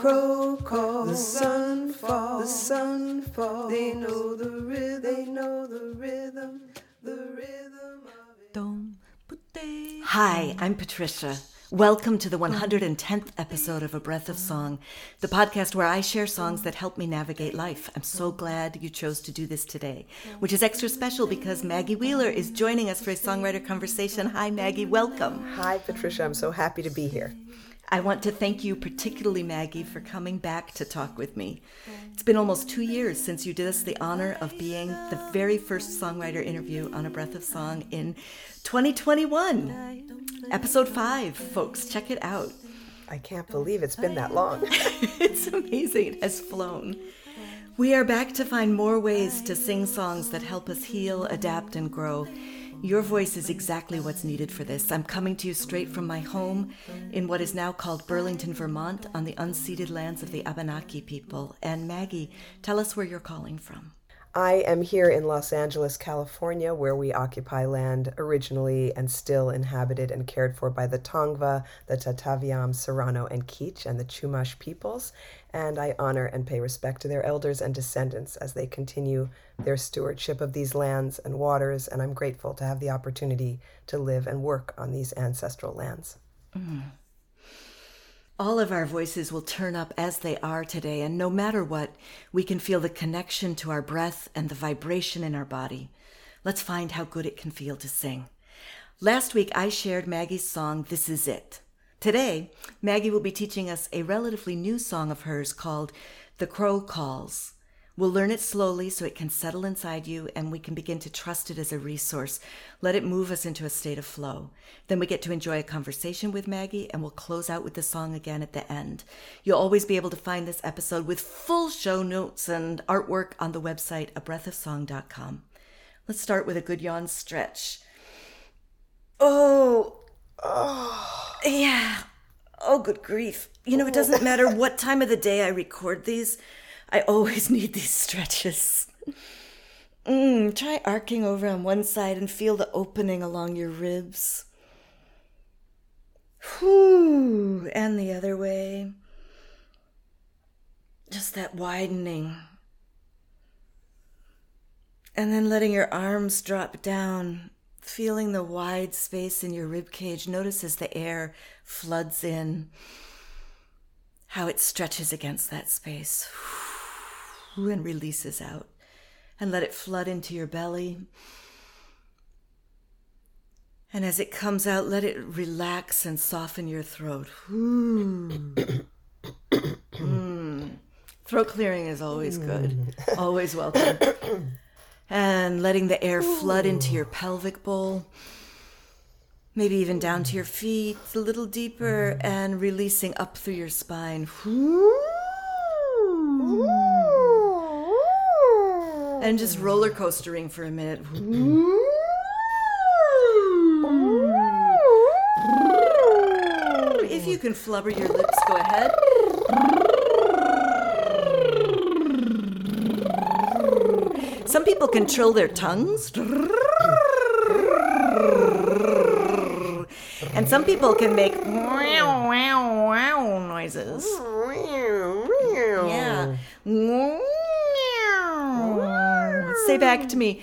crow call, the sun fall, the sun fall. They know the rhythm, they know the rhythm, the rhythm of it. Hi, I'm Patricia. Welcome to the 110th episode of A Breath of Song, the podcast where I share songs that help me navigate life. I'm so glad you chose to do this today, which is extra special because Maggie Wheeler is joining us for a songwriter conversation. Hi, Maggie, welcome. Hi, Patricia. I'm so happy to be here. I want to thank you, particularly Maggie, for coming back to talk with me. It's been almost two years since you did us the honor of being the very first songwriter interview on A Breath of Song in 2021. Episode 5, folks, check it out. I can't believe it's been that long. it's amazing. It has flown. We are back to find more ways to sing songs that help us heal, adapt, and grow. Your voice is exactly what's needed for this. I'm coming to you straight from my home in what is now called Burlington, Vermont, on the unceded lands of the Abenaki people. And Maggie, tell us where you're calling from. I am here in Los Angeles, California, where we occupy land originally and still inhabited and cared for by the Tongva, the Tataviam, Serrano, and Kizh, and the Chumash peoples. And I honor and pay respect to their elders and descendants as they continue their stewardship of these lands and waters. And I'm grateful to have the opportunity to live and work on these ancestral lands. Mm. All of our voices will turn up as they are today, and no matter what, we can feel the connection to our breath and the vibration in our body. Let's find how good it can feel to sing. Last week, I shared Maggie's song, This Is It. Today, Maggie will be teaching us a relatively new song of hers called The Crow Calls. We'll learn it slowly so it can settle inside you and we can begin to trust it as a resource. Let it move us into a state of flow. Then we get to enjoy a conversation with Maggie and we'll close out with the song again at the end. You'll always be able to find this episode with full show notes and artwork on the website abreathofsong.com. Let's start with a good yawn stretch. Oh, oh, yeah. Oh, good grief. You know, it doesn't matter what time of the day I record these. I always need these stretches. Mm, try arcing over on one side and feel the opening along your ribs. Whew, and the other way. Just that widening. And then letting your arms drop down, feeling the wide space in your rib cage. Notice as the air floods in, how it stretches against that space. And releases out. And let it flood into your belly. And as it comes out, let it relax and soften your throat. mm. Throat clearing is always good, always welcome. And letting the air flood into your pelvic bowl, maybe even down to your feet, a little deeper, and releasing up through your spine and just roller coastering for a minute. if you can flubber your lips, go ahead. Some people can trill their tongues. And some people can make wow wow wow noises. Yeah. Say back to me.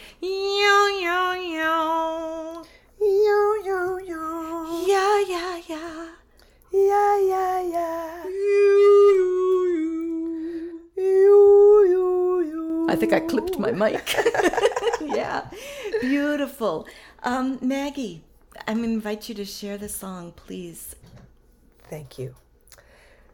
Think I clipped my mic. yeah. Beautiful. Um, Maggie, I'm going to invite you to share the song, please. Thank you.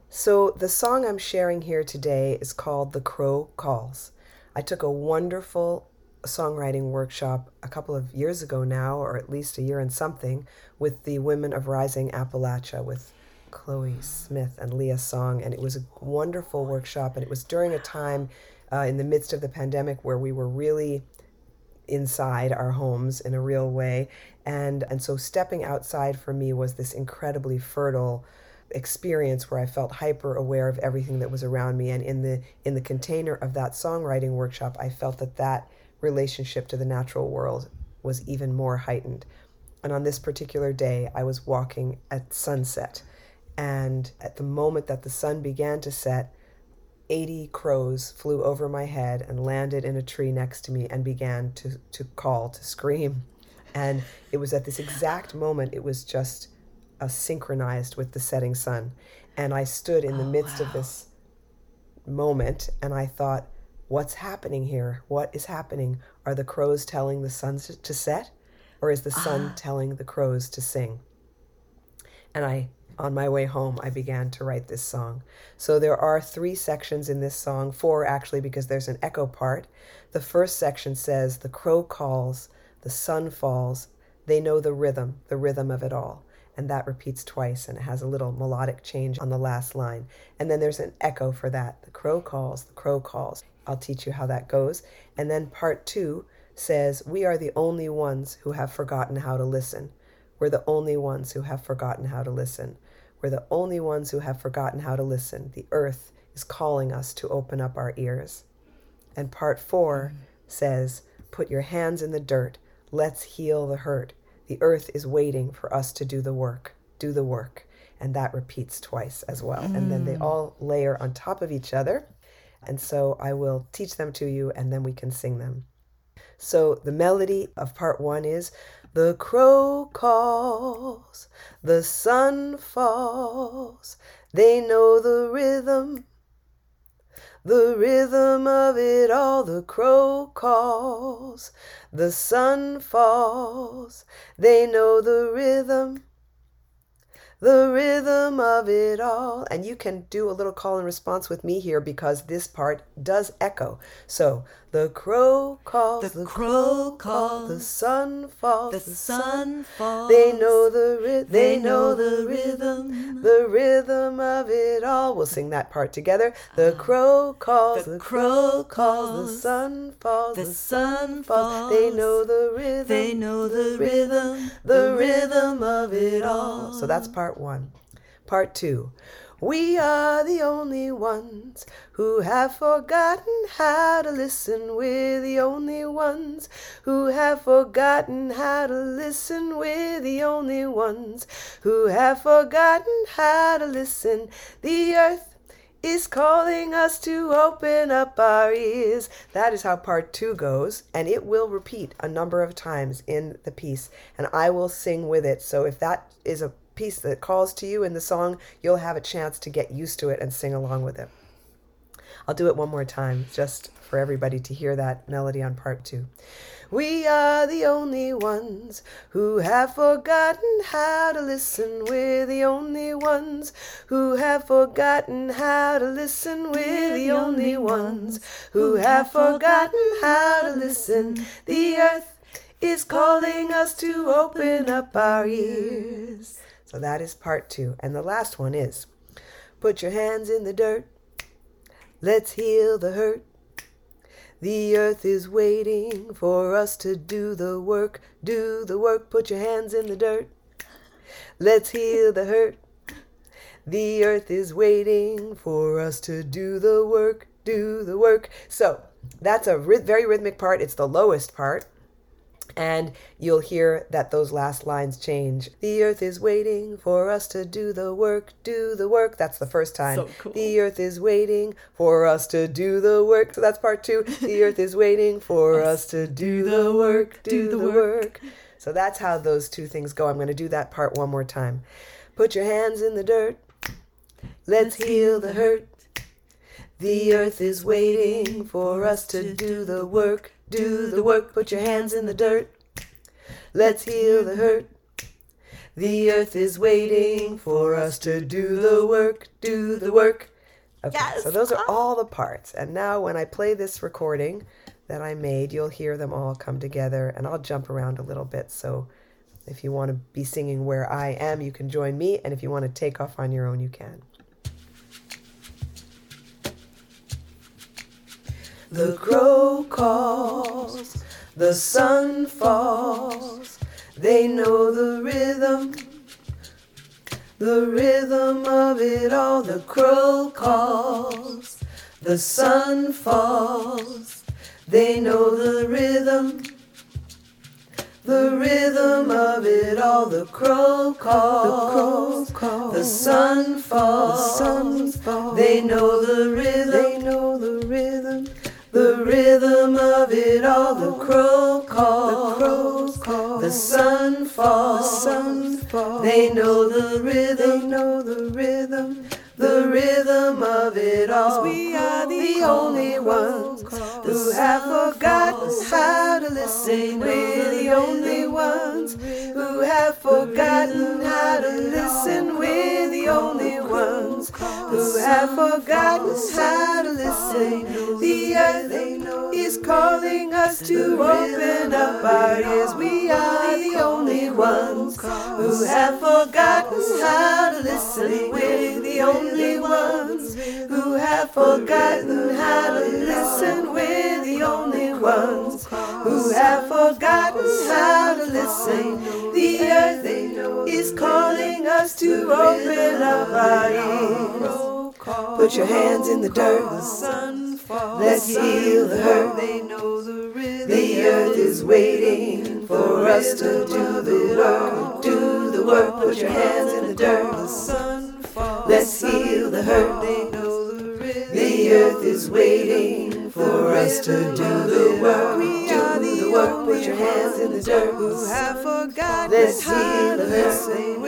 So, the song I'm sharing here today is called The Crow Calls. I took a wonderful songwriting workshop a couple of years ago now, or at least a year and something, with the Women of Rising Appalachia with Chloe Smith and Leah Song. And it was a wonderful workshop. And it was during a time uh, in the midst of the pandemic where we were really inside our homes in a real way. And, and so stepping outside for me was this incredibly fertile experience where I felt hyper aware of everything that was around me. And in the in the container of that songwriting workshop I felt that that relationship to the natural world was even more heightened. And on this particular day I was walking at sunset. And at the moment that the sun began to set, 80 crows flew over my head and landed in a tree next to me and began to, to call, to scream. And it was at this exact moment, it was just uh, synchronized with the setting sun. And I stood in the oh, midst wow. of this moment and I thought, what's happening here? What is happening? Are the crows telling the sun to set? Or is the sun ah. telling the crows to sing? And I on my way home, I began to write this song. So there are three sections in this song, four actually, because there's an echo part. The first section says, The crow calls, the sun falls, they know the rhythm, the rhythm of it all. And that repeats twice, and it has a little melodic change on the last line. And then there's an echo for that. The crow calls, the crow calls. I'll teach you how that goes. And then part two says, We are the only ones who have forgotten how to listen. We're the only ones who have forgotten how to listen. We're the only ones who have forgotten how to listen. The earth is calling us to open up our ears. And part four mm. says, Put your hands in the dirt. Let's heal the hurt. The earth is waiting for us to do the work. Do the work. And that repeats twice as well. Mm. And then they mm. all layer on top of each other. And so I will teach them to you and then we can sing them. So the melody of part one is the crow calls, the sun falls, they know the rhythm. The rhythm of it all, the crow calls, the sun falls, they know the rhythm the rhythm of it all. And you can do a little call and response with me here because this part does echo. So the crow calls, the, the crow calls, the sun falls, the, the sun falls. They know the rhythm, they know the rhythm, the rhythm of it all. We'll sing that part together. The ah. crow calls, the, the crow calls, the sun falls, the sun falls. They know the rhythm, they know the rhythm, the rhythm of it all. So that's part part one. Part two. We are the only ones who have forgotten how to listen. We're the only ones who have forgotten how to listen. We're the only ones who have forgotten how to listen. The earth is calling us to open up our ears. That is how part two goes, and it will repeat a number of times in the piece, and I will sing with it. So if that is a piece that calls to you in the song, you'll have a chance to get used to it and sing along with it. I'll do it one more time just for everybody to hear that melody on part two. We are the only ones who have forgotten how to listen. We're the only ones who have forgotten how to listen. We're the only ones who have forgotten how to listen. The earth is calling us to open up our ears. So that is part two. And the last one is put your hands in the dirt. Let's heal the hurt. The earth is waiting for us to do the work. Do the work. Put your hands in the dirt. Let's heal the hurt. The earth is waiting for us to do the work. Do the work. So that's a very rhythmic part. It's the lowest part and you'll hear that those last lines change. The earth is waiting for us to do the work, do the work. That's the first time. So cool. The earth is waiting for us to do the work. So that's part two. The earth is waiting for us to do the work, do the work. So that's how those two things go. I'm going to do that part one more time. Put your hands in the dirt. Let's heal the hurt. The earth is waiting for us to do the work, do the work, put your hands in the dirt. Let's heal the hurt. The earth is waiting for us to do the work, do the work. Okay, yes. so those are ah. all the parts. And now when I play this recording that I made, you'll hear them all come together and I'll jump around a little bit. So if you want to be singing where I am, you can join me. And if you want to take off on your own, you can. The crow calls, the sun falls, they know the rhythm, the rhythm of it all. The crow calls, the sun falls, they know the rhythm, The rhythm of it all, the crow calls, the, sun falls, the sun falls. They know the rhythm, they know the rhythm. The rhythm of it all, the crow calls, the crows call, the sun falls, the sun falls. They know the rhythm, they know the rhythm, the rhythm of it all. We are the only ones who have forgotten how to listen. We're the only ones who have forgotten how to listen. We're the only ones who have forgotten how to listen. The earth is calling us to open up our ears. We are the only ones who have forgotten how to listen. We're the only ones who have forgotten how to listen. We're the only ones who have forgotten how to listen. The earth is calling us to open our ears. Put your hands in the dirt. Let's heal the hurt. The earth is waiting for us to do the work. Do the work. Put your hands in the dirt. Let's heal the hurt. The earth is waiting for us to do the work. Do the work. Put your hands in the dirt. Who have forgotten? Let's heal the hurt.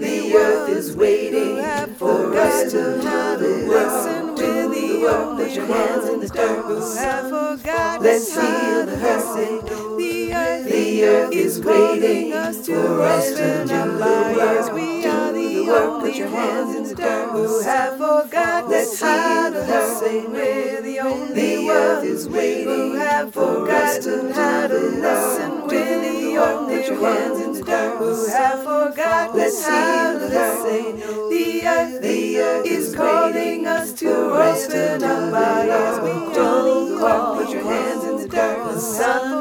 The earth is waiting for us to do the work. Do the work. Put your hands in the dirt. Who have forgotten? Let's heal the hurt. The earth is waiting for us to do the work. Work. Put your hands in the dirt. Who have forgotten Let's how to listen. We're the only The earth is waiting Who have forgotten how to listen. We're the only Put your hands in the dirt. Who have forgotten Let's how to listen. The earth, the earth is calling us to open up our ears. We don't walk. Put your hands in the dirt. The sun.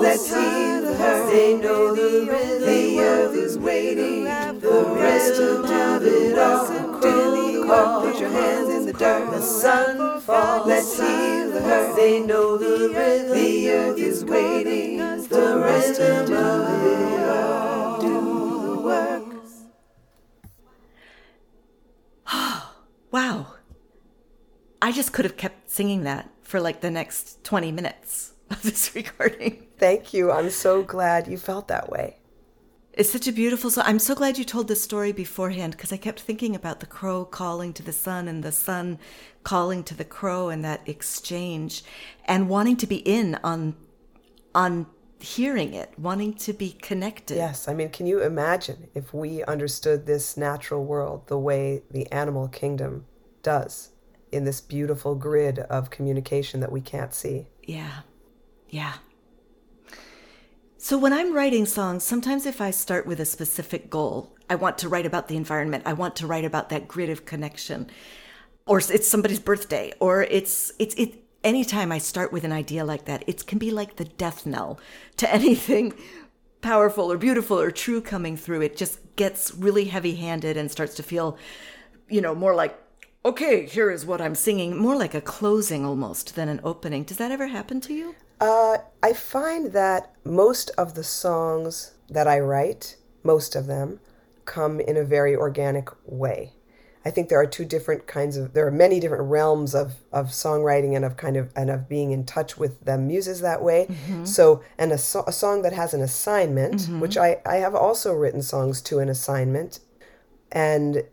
Let's heal the. They know the rhythm. The earth is waiting The us of do it all. Do walk. Put your hands in the dirt. The sun falls. Let's heal the hurt. They know the rhythm. The earth is waiting The us of do it all. Do the work. Wow. I just could have kept singing that for like the next 20 minutes of this recording. Thank you. I'm so glad you felt that way. It's such a beautiful song. I'm so glad you told this story beforehand because I kept thinking about the crow calling to the sun and the sun calling to the crow and that exchange and wanting to be in on on hearing it, wanting to be connected. Yes, I mean, can you imagine if we understood this natural world the way the animal kingdom does in this beautiful grid of communication that we can't see? Yeah. Yeah. So when I'm writing songs, sometimes if I start with a specific goal, I want to write about the environment, I want to write about that grid of connection, or it's somebody's birthday, or it's it's it anytime I start with an idea like that, it can be like the death knell to anything powerful or beautiful or true coming through. It just gets really heavy handed and starts to feel, you know, more like, okay, here is what I'm singing, more like a closing almost than an opening. Does that ever happen to you? Uh, I find that most of the songs that I write, most of them, come in a very organic way. I think there are two different kinds of there are many different realms of of songwriting and of kind of and of being in touch with the muses that way. Mm-hmm. So and a, so, a, song that has an assignment, mm-hmm. which I I have also written songs to an assignment, and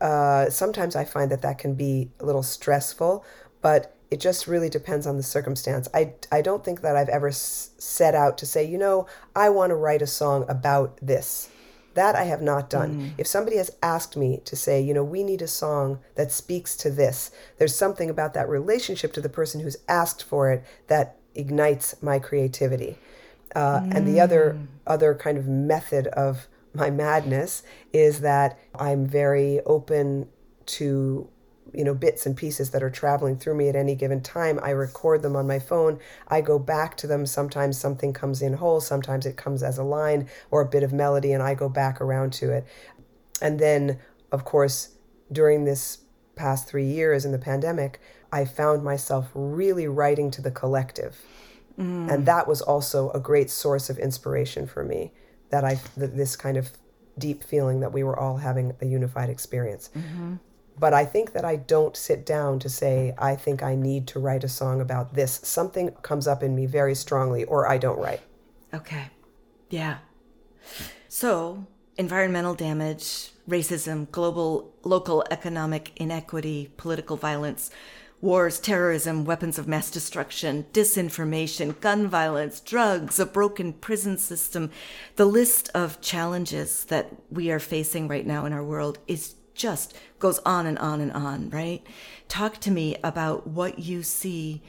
uh, sometimes I find that that can be a little stressful, but it just really depends on the circumstance. I, I don't think that I've ever s- set out to say, you know, I want to write a song about this. That I have not done. Mm. If somebody has asked me to say, you know, we need a song that speaks to this, there's something about that relationship to the person who's asked for it that ignites my creativity. Uh, mm. And the other mm. other kind of method of my madness is that I'm very open to you know bits and pieces that are traveling through me at any given time i record them on my phone i go back to them sometimes something comes in whole sometimes it comes as a line or a bit of melody and i go back around to it and then of course during this past 3 years in the pandemic i found myself really writing to the collective Mm. And that was also a great source of inspiration for me that I, this kind of deep feeling that we were all having a unified experience. Mm-hmm. But I think that I don't sit down to say, I think I need to write a song about this. Something comes up in me very strongly, or I don't write. Okay. Yeah. So, environmental damage, racism, global, local economic inequity, political violence, wars, terrorism, weapons of mass destruction, disinformation, gun violence, drugs, a broken prison system. The list of challenges that we are facing right now in our world is just goes on and on and on, right? Talk to me about what you see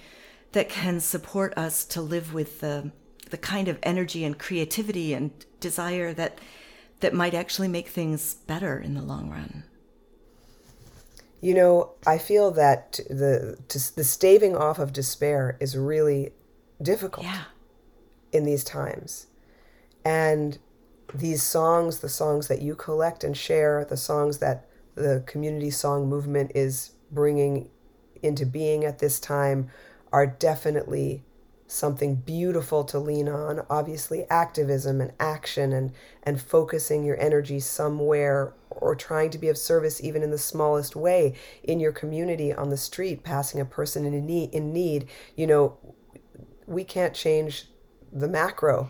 that can support us to live with the the kind of energy and creativity and desire that that might actually make things better in the long run. You know, I feel that the to, the staving off of despair is really difficult yeah. in these times. And these songs, the songs that you collect and share, the songs that the community song movement is bringing into being at this time are definitely something beautiful to lean on. Obviously activism and action and and focusing your energy somewhere or trying to be of service even in the smallest way in your community on the street passing a person in need in need you know we can't change the macro.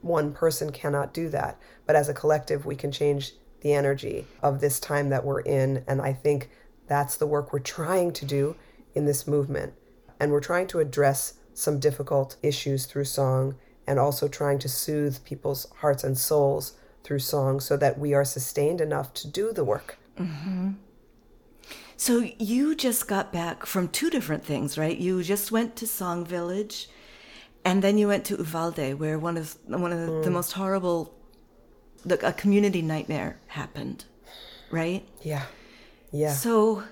One person cannot do that. But as a collective we can change the energy of this time that we're in and i think that's the work we're trying to do in this movement and we're trying to address some difficult issues through song and also trying to soothe people's hearts and souls through song so that we are sustained enough to do the work. Mm-hmm. So you just got back from two different things, right? You just went to Song Village, and then you went to Uvalde, where one of one of the, mm. the most horrible, the, a community nightmare happened, right? Yeah, yeah. So,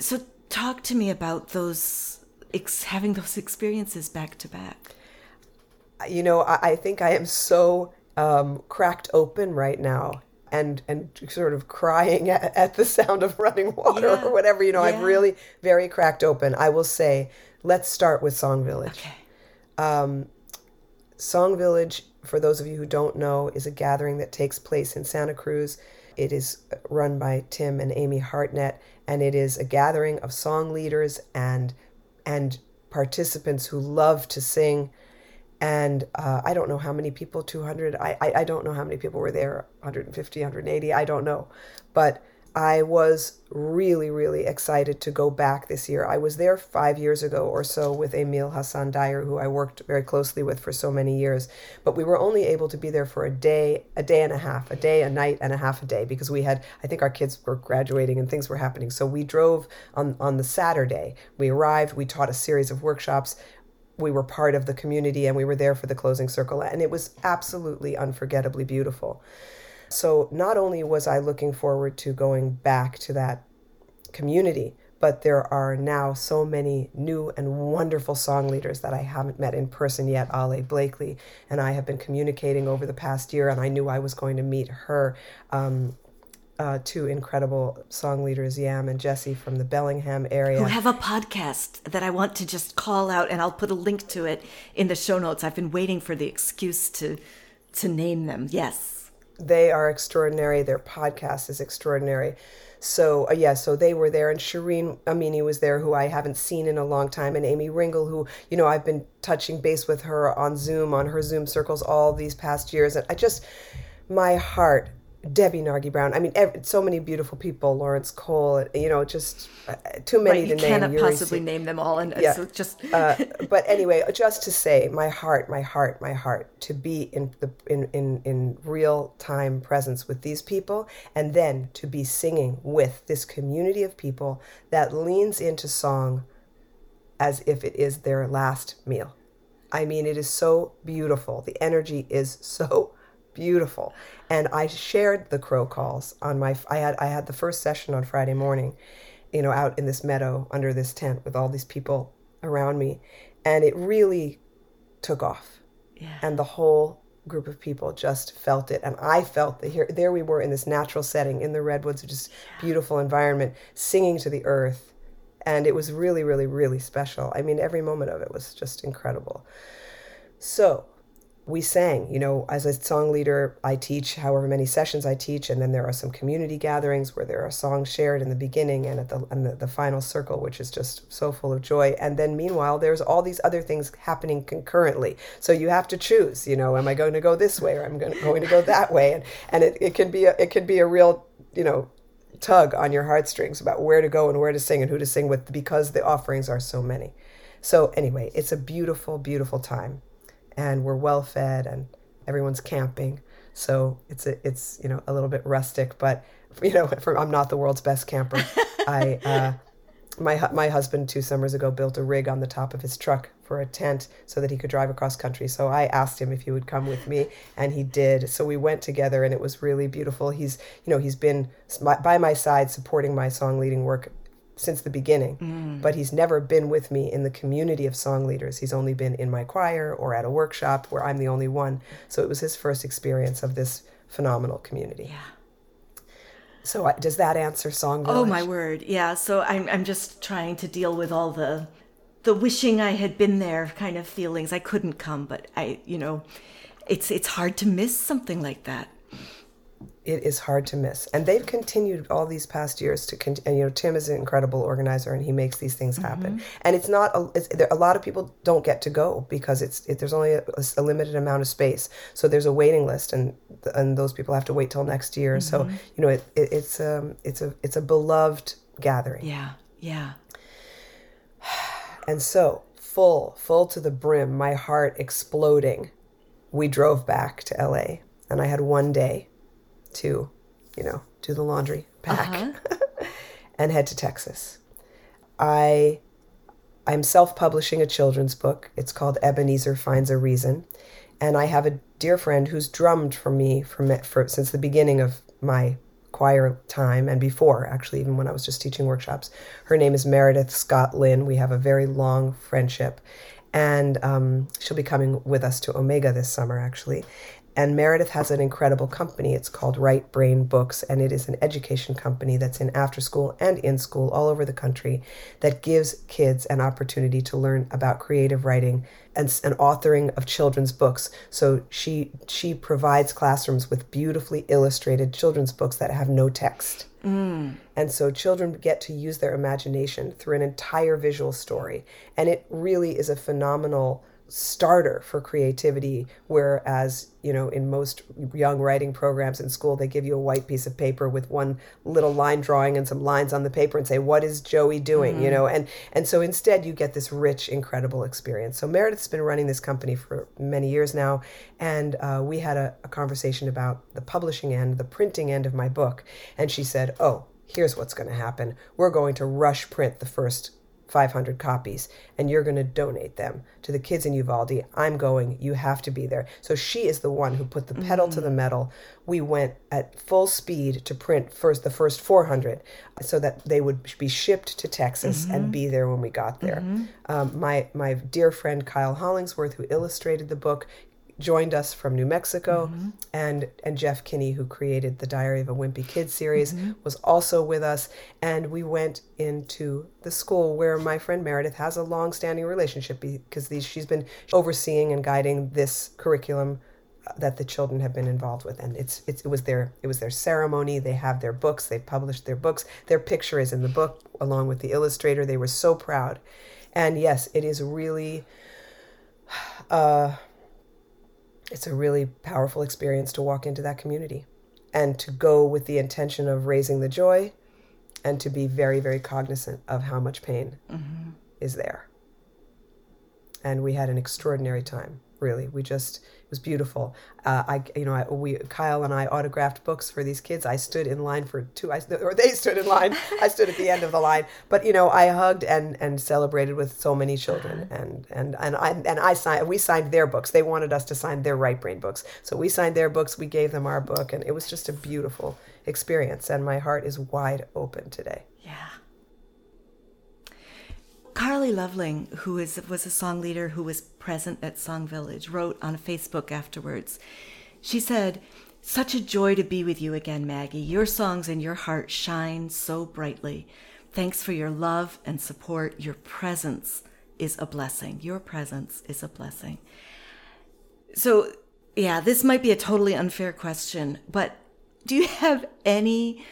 so talk to me about those ex- having those experiences back to back? You know, I, I think I am so um, cracked open right now and and sort of crying at, at the sound of running water yeah. or whatever. You know, yeah. I'm really very cracked open. I will say, let's start with Song Village. Okay. Um, Song Village, for those of you who don't know, is a gathering that takes place in Santa Cruz. It is run by Tim and Amy Hartnett, and it is a gathering of song leaders and and participants who love to sing. And uh, I don't know how many people, 200, I, I, I don't know how many people were there, 150, 180, I don't know. But I was really, really excited to go back this year. I was there five years ago or so with Emil Hassan Dyer, who I worked very closely with for so many years. But we were only able to be there for a day, a day and a half, a day, a night, and a half a day because we had, I think our kids were graduating and things were happening. So we drove on, on the Saturday. We arrived, we taught a series of workshops we were part of the community and we were there for the closing circle and it was absolutely unforgettably beautiful so not only was I looking forward to going back to that community, but there are now so many new and wonderful song leaders that I haven't met in person yet. Ale Blakely and I have been communicating over the past year, and I knew I was going to meet her. Um, uh, two incredible song leaders, Yam and Jesse from the Bellingham area. Who have a podcast that I want to just call out, and I'll put a link to it in the show notes. I've been waiting for the excuse to to name them. Yes they are extraordinary. Their podcast is extraordinary. So uh, yeah, so they were there, and Shireen Amini was there, who I haven't seen in a long time, and Amy Ringel, who you know I've been touching base with her on Zoom, on her Zoom circles all these past years, and I just my heart Debbie Nargi Brown. I mean, every, so many beautiful people. Lawrence Cole. You know, just uh, too many right, to name. You cannot possibly name them all, and yeah. So just. uh, but anyway, just to say, my heart, my heart, my heart, to be in the in in in real time presence with these people, and then to be singing with this community of people that leans into song, as if it is their last meal. I mean, it is so beautiful. The energy is so beautiful. And I shared the crow calls on my. I had I had the first session on Friday morning, you know, out in this meadow under this tent with all these people around me, and it really took off. Yeah. And the whole group of people just felt it, and I felt that here there we were in this natural setting in the redwoods, just beautiful environment, singing to the earth, and it was really, really, really special. I mean, every moment of it was just incredible. So we sang, you know, as a song leader, I teach however many sessions I teach, and then there are some community gatherings where there are songs shared in the beginning and at the, and the, the final circle, which is just so full of joy. And then meanwhile, there's all these other things happening concurrently. So you have to choose, you know, am I going to go this way or am I going to, going to go that way? And, and it, it can be a, it can be a real, you know, tug on your heartstrings about where to go and where to sing and who to sing with because the offerings are so many. So anyway, it's a beautiful, beautiful time and we're well fed and everyone's camping. So it's a, it's you know a little bit rustic, but you know for, I'm not the world's best camper. I uh, my my husband two summers ago built a rig on the top of his truck for a tent so that he could drive across country. So I asked him if he would come with me, and he did. So we went together, and it was really beautiful. He's you know he's been by my side supporting my song leading work since the beginning, mm. but he's never been with me in the community of song leaders. He's only been in my choir or at a workshop where I'm the only one. So it was his first experience of this phenomenal community. Yeah. So I, does that answer song? Village? Oh my word, yeah. So I'm I'm just trying to deal with all the the wishing I had been there kind of feelings. I couldn't come, but I, you know, it's it's hard to miss something like that it is hard to miss. And they've continued all these past years to continue. You know, Tim is an incredible organizer, and he makes these things happen. Mm-hmm. And it's not a, it's, there, a lot of people don't get to go because it's it, there's only a, a, limited amount of space. So there's a waiting list, and and those people have to wait till next year. Mm-hmm. So you know, it, it, it's um it's a it's a beloved gathering. Yeah, yeah. And so full full to the brim, my heart exploding. We drove back to L.A. and I had one day to, you know, do the laundry, pack, uh-huh. and head to Texas. I I'm self-publishing a children's book. It's called Ebenezer Finds a Reason, and I have a dear friend who's drummed for me for, for since the beginning of my choir time and before actually even when I was just teaching workshops. Her name is Meredith Scott Lynn. We have a very long friendship, and um, she'll be coming with us to Omega this summer actually. And Meredith has an incredible company. It's called Right Brain Books, and it is an education company that's in after school and in school all over the country that gives kids an opportunity to learn about creative writing and, and authoring of children's books. So she she provides classrooms with beautifully illustrated children's books that have no text. Mm. And so children get to use their imagination through an entire visual story. And it really is a phenomenal starter for creativity whereas you know in most young writing programs in school they give you a white piece of paper with one little line drawing and some lines on the paper and say what is joey doing? Mm-hmm. you know and and so instead you get this rich incredible experience. So meredith's been running this company for many years now and uh, we had a, a conversation about the publishing end the printing end of my book and she said oh here's what's going to happen. We're going to rush print the first 500 copies and you're going to donate them to the kids in Uvalde. I'm going. You have to be there. So she is the one who put the pedal mm-hmm. to the mm. metal. We went at full speed to print first the first 400 so that they would be shipped to Texas mm-hmm. and be there when we got there. Mm-hmm. Um, my my dear friend Kyle Hollingsworth, who illustrated the book, joined us from New Mexico, mm-hmm. and and Jeff Kinney, who created the Diary of a Wimpy Kid series, mm-hmm. was also with us, and we went into the school where my friend Meredith has a long-standing relationship because these she's been overseeing and guiding this curriculum uh, that the children have been involved with and it's, it's it was their it was their ceremony they have their books they've published their books their picture is in the book along with the illustrator they were so proud and yes it is really uh it's a really powerful experience to walk into that community and to go with the intention of raising the joy and to be very, very cognizant of how much pain mm-hmm. is there. And we had an extraordinary time really. We just it was beautiful. Uh, I you know I, we Kyle and I autographed books for these kids. I stood in line for two. I, or they stood in line. I stood at the end of the line. But you know I hugged and and celebrated with so many children and and and I and I signed. We signed their books. They wanted us to sign their right brain books. So we signed their books. We gave them our book, and it was just a beautiful experience. And my heart is wide open today. Yeah. Carly Loveling, who is, was a song leader who was present at Song Village, wrote on Facebook afterwards. She said, Such a joy to be with you again, Maggie. Your songs and your heart shine so brightly. Thanks for your love and support. Your presence is a blessing. Your presence is a blessing. So, yeah, this might be a totally unfair question, but do you have any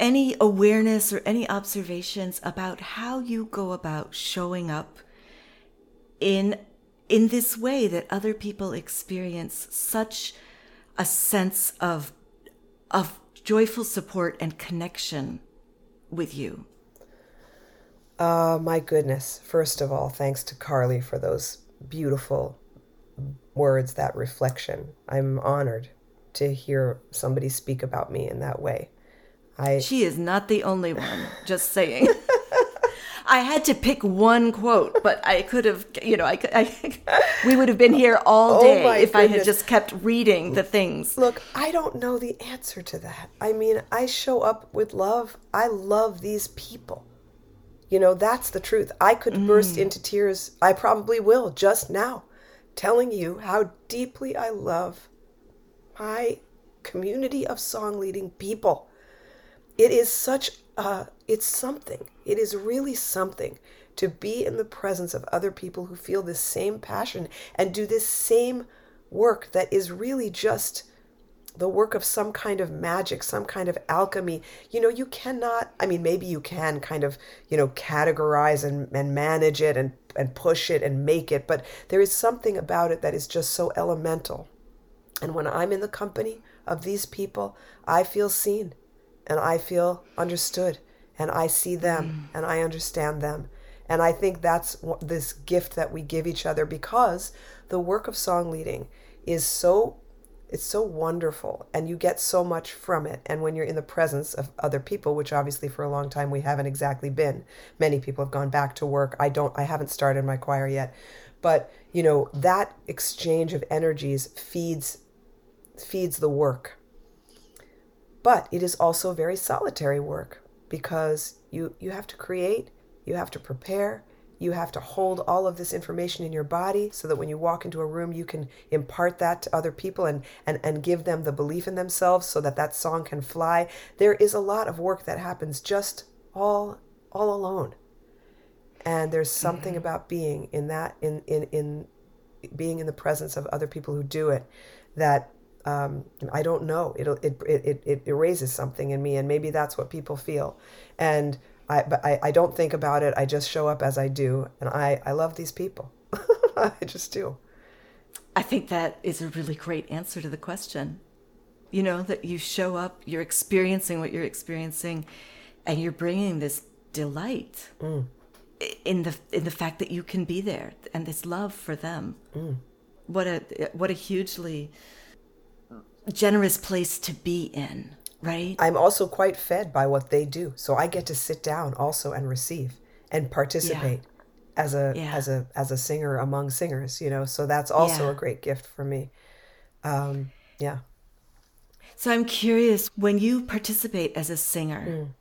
any awareness or any observations about how you go about showing up in in this way that other people experience such a sense of of joyful support and connection with you? Uh, my goodness. First of all, thanks to Carly for those beautiful words, that reflection. I'm honored to hear somebody speak about me in that way. I She is not the only one, just saying. I had to pick one quote, but I could have, you know, I, could, I we would have been here all oh day oh if goodness. I had just kept reading the things. Look, I don't know the answer to that. I mean, I show up with love. I love these people. You know, that's the truth. I could mm. burst into tears. I probably will just now, telling you how deeply I love my community of song leading people. It is such a, it's something. It is really something to be in the presence of other people who feel this same passion and do this same work that is really just the work of some kind of magic, some kind of alchemy. You know, you cannot, I mean, maybe you can kind of, you know, categorize and, and manage it and, and push it and make it, but there is something about it that is just so elemental. And when I'm in the company of these people, I feel seen and I feel understood and I see them mm. and I understand them. And I think that's this gift that we give each other because the work of song leading is so it's so wonderful and you get so much from it and when you're in the presence of other people which obviously for a long time we haven't exactly been many people have gone back to work i don't i haven't started my choir yet but you know that exchange of energies feeds feeds the work but it is also very solitary work because you, you have to create, you have to prepare, you have to hold all of this information in your body so that when you walk into a room, you can impart that to other people and, and, and give them the belief in themselves so that that song can fly. There is a lot of work that happens just all, all alone. And there's something mm-hmm. about being in that, in, in, in being in the presence of other people who do it that um, I don't know. It'll, it, it, it erases something in me, and maybe that's what people feel. And I, but I, I don't think about it. I just show up as I do, and I, I love these people. I just do. I think that is a really great answer to the question. You know, that you show up, you're experiencing what you're experiencing, and you're bringing this delight mm. in the in the fact that you can be there and this love for them. Mm. What a what a hugely generous place to be in, right? I'm also quite fed by what they do. So I get to sit down also and receive and participate yeah. as a yeah. as a as a singer among singers, you know. So that's also yeah. a great gift for me. Um, yeah. So I'm curious when you participate as a singer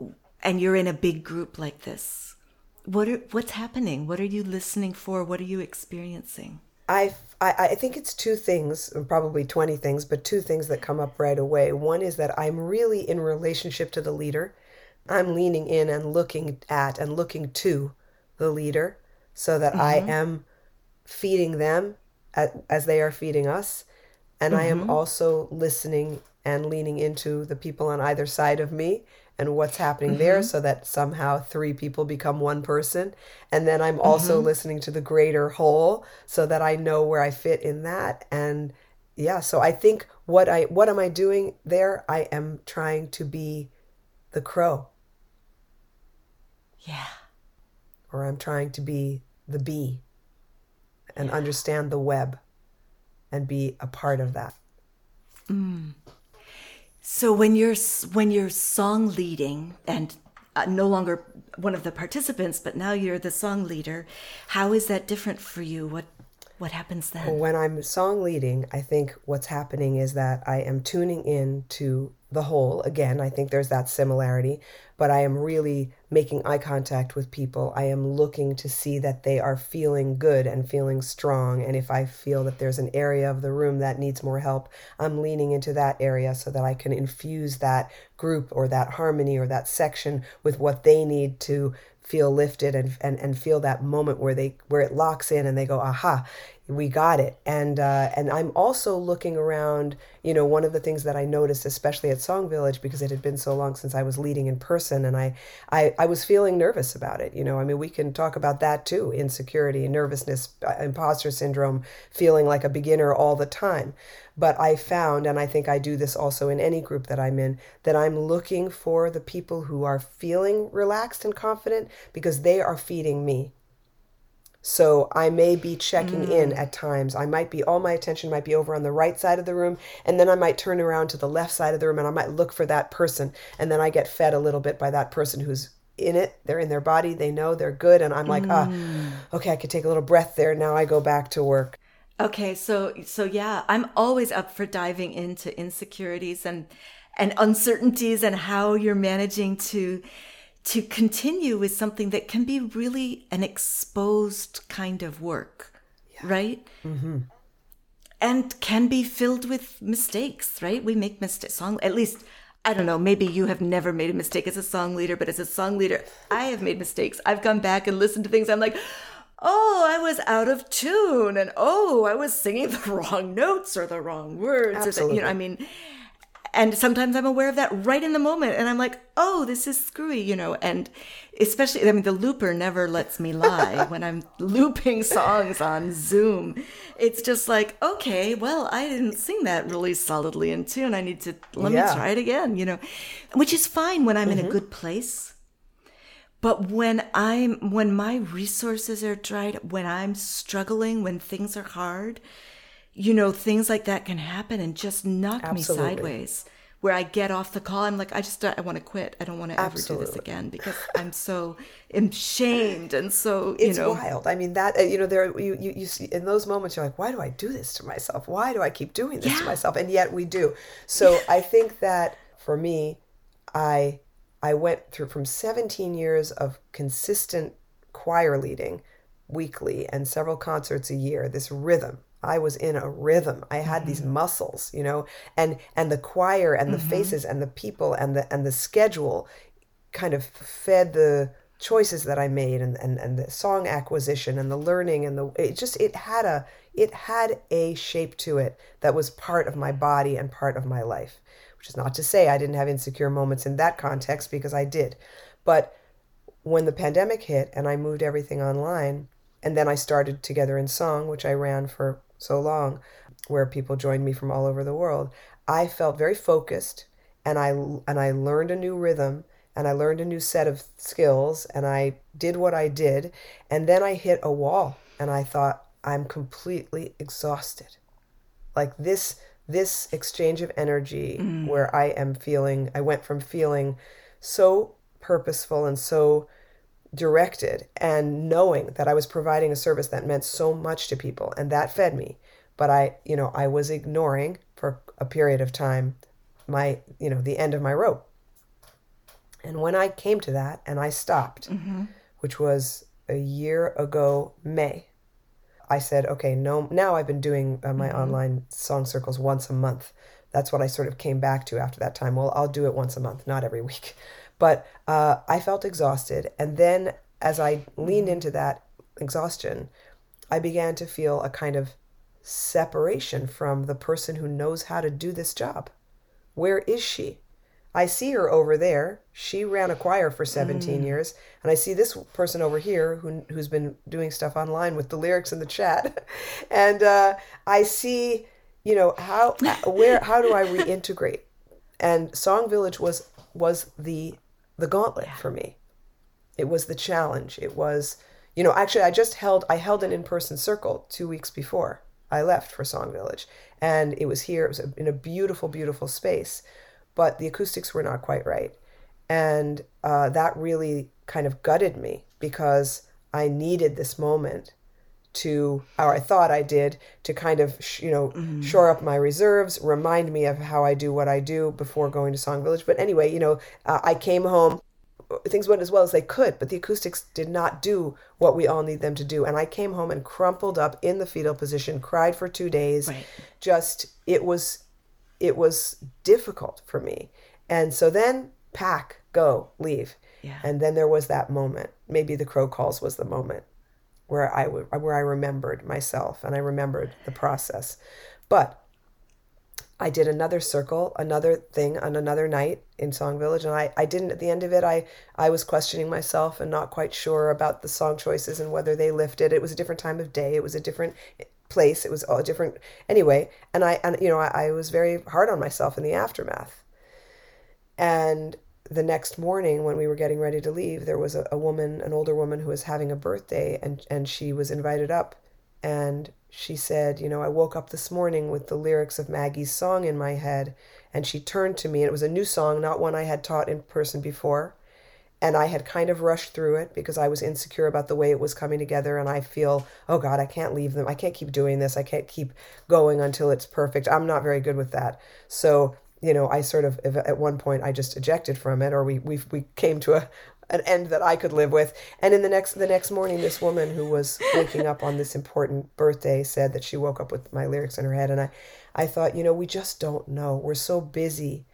mm. and you're in a big group like this, what are what's happening? What are you listening for? What are you experiencing? I, I think it's two things, probably 20 things, but two things that come up right away. One is that I'm really in relationship to the leader. I'm leaning in and looking at and looking to the leader so that mm-hmm. I am feeding them as they are feeding us. And mm-hmm. I am mm-hmm. also listening and leaning into the people on either side of me and what's happening mm-hmm. there so that somehow three people become one person. And then I'm also mm-hmm. listening to the greater whole so that I know where I fit in that. And yeah, so I think what I what am I doing there? I am trying to be the crow. Yeah. Or I'm trying to be the bee and yeah. understand the web and be a part of that. Mm. So when you're when you're song leading and uh, no longer one of the participants, but now you're the song leader, how is that different for you? What what happens then? When I'm song leading, I think what's happening is that I am tuning in to the whole. Again, I think there's that similarity, but I am really making eye contact with people. I am looking to see that they are feeling good and feeling strong. And if I feel that there's an area of the room that needs more help, I'm leaning into that area so that I can infuse that group or that harmony or that section with what they need to feel lifted and, and, and feel that moment where they where it locks in and they go aha we got it. And uh, and i'm also looking around you know one of the things that i noticed especially at song village because it had been so long since i was leading in person and i i, I was feeling nervous about it you know. I mean we can talk about that too insecurity nervousness uh, imposter syndrome feeling like a beginner all the time. But i found and i think i do this also in any group that i'm in that i'm looking for the people who are feeling relaxed and confident because they are feeding me so I may be checking mm. in at times. I might be, all my attention might be over on the right side of the room, and then I might turn around to the left side of the room and I might look for that person. And then I get fed a little bit by that person who's in it. They're in their body, they know they're good. And I'm like, ah, mm. ah, okay, I could take a little breath there. Now I go back to work. Okay, so so yeah, I'm always up for diving into insecurities and and uncertainties and how you're managing to to continue with something that can be really an exposed kind of work, yeah. right? Mm-hmm. And can be filled with mistakes, right? We make mistakes. Song, at least, I don't know. Maybe you have never made a mistake as a song leader, but as a song leader, I have made mistakes. I've gone back and listened to things. I'm like, oh, I was out of tune, and oh, I was singing the wrong notes or the wrong words. Absolutely. Or the, you know, I mean and sometimes I'm aware of that right in the moment. And I'm like, oh, this is screwy, you know. And especially, I mean, the looper never lets me lie when I'm looping songs on Zoom. It's just like, okay, well, I didn't sing that really solidly in tune. I need to, let yeah. me try it again, you know, which is fine when I'm mm-hmm. in a mm-hmm. good place. But when I'm, when my resources are dried, when I'm struggling, when things are hard, you know, things like that can happen and just knock Absolutely. me sideways. Where I get off the call, I'm like, I just, I want to quit. I don't want to ever do this again because I'm so ashamed and so, you it's know. wild. I mean, that, uh, you know, there, you, you, you see, in those moments, you're like, why do I do this to myself? Why do I keep doing this yeah. to myself? And yet we do. So yeah. I think that for me, I, I went through from 17 years of consistent choir leading weekly and several concerts a year, this rhythm I was in a rhythm. I had mm-hmm. these muscles, you know, and and the choir and the mm-hmm. faces and the people and the and the schedule kind of fed the choices that I made and, and, and the song acquisition and the learning and the it just it had a it had a shape to it that was part of my body and part of my life. Which is not to say I didn't have insecure moments in that context because I did. But when the pandemic hit and I moved everything online, and then I started Together in Song, which I ran for so long, where people joined me from all over the world, I felt very focused and I and I learned a new rhythm and I learned a new set of skills and I did what I did and then I hit a wall and I thought I'm completely exhausted. Like this this exchange of energy mm. where I am feeling I went from feeling so purposeful and so directed and knowing that I was providing a service that meant so much to people and that fed me. But I, you know, I was ignoring for a period of time my, you know, the end of my rope. And when I came to that and I stopped, mm-hmm. which was a year ago, May, I said, okay, no, now I've been doing uh, my mm-hmm. online song circles once a month. That's what I sort of came back to after that time. Well, I'll do it once a month, not every week. But uh, I felt exhausted. And then as I leaned into that exhaustion, I began to feel a kind of separation from the person who knows how to do this job. Where is she? I see her over there. She ran a choir for 17 mm. years. And I see this person over here who, who's been doing stuff online with the lyrics in the chat. and uh, I see, you know, how, where, how do I reintegrate? And Song Village was, was the the gauntlet yeah. for me. It was the challenge. It was, you know, actually, I just held I held an in person circle two weeks before I left for Song Village, and it was here. It was in a beautiful, beautiful space, but the acoustics were not quite right, and uh, that really kind of gutted me because I needed this moment to, or I thought I did, to kind of, you know, mm-hmm. shore up my reserves, remind me of how I do what I do before going to Song Village. But anyway, you know, uh, I came home things went as well as they could, but the acoustics did not do what we all need them to do. And I came home and crumpled up in the fetal position, cried for two days. Right. Just it was it was difficult for me. And so then pack, go, leave. Yeah. And then there was that moment. Maybe the crow calls was the moment where I w- where I remembered myself and I remembered the process. But I did another circle, another thing on another night in Song Village, and I, I didn't. At the end of it, I I was questioning myself and not quite sure about the song choices and whether they lifted. It was a different time of day. It was a different place. It was all different anyway. And I and you know I, I was very hard on myself in the aftermath. And the next morning when we were getting ready to leave, there was a, a woman, an older woman who was having a birthday, and and she was invited up, and she said, You know, I woke up this morning with the lyrics of Maggie's song in my head. And she turned to me, and it was a new song, not one I had taught in person before. And I had kind of rushed through it because I was insecure about the way it was coming together. And I feel, oh God, I can't leave them. I can't keep doing this. I can't keep going until it's perfect. I'm not very good with that. So, you know, I sort of, at one point, I just ejected from it, or we, we, we came to a, an end that I could live with. And in the next the next morning, this woman who was waking up on this important birthday said that she woke up with my lyrics in her head, and I, I thought, you know, we just don't know. We're so busy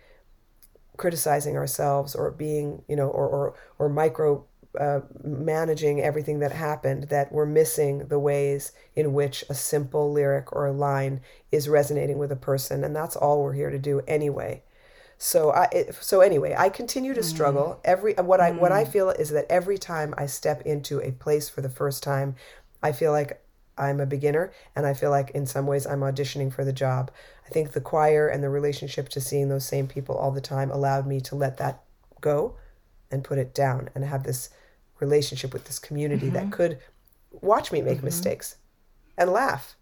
criticizing ourselves or being, you know, or or or micro uh, managing everything that happened that we're missing the ways in which a simple lyric or a line is resonating with a person and that's all we're here to do anyway so I it, so anyway, I continue to struggle. Mm. Every uh, what I what I mm. feel is that every time I step into a place for the first time, I feel like I'm a beginner and I feel like in some ways I'm auditioning for the job. I think the choir and the relationship to seeing those same people all the time allowed me to let that go and put it down and have this relationship with this community that mm-hmm. could watch me make mm-hmm. mistakes and laugh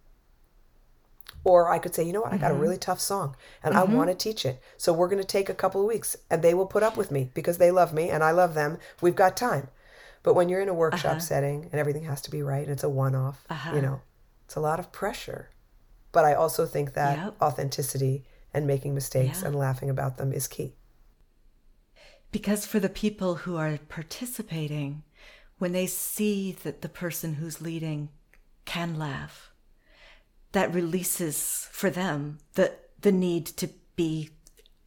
or I could say, you know what, I got a mm-hmm. really tough song and I want to teach it. So we're going to take a couple of weeks and they will put up with me because they love me and I love them. We've got time. But when you're in a workshop uh-huh. setting and everything has to be right and it's a one off, you uh-huh. know, it's a lot of pressure. But I also think that Yep. authenticity and making mistakes Yeah. and laughing about them is key. Because for the people who are participating, when they see that the person who's leading can laugh, that releases for them the the need to be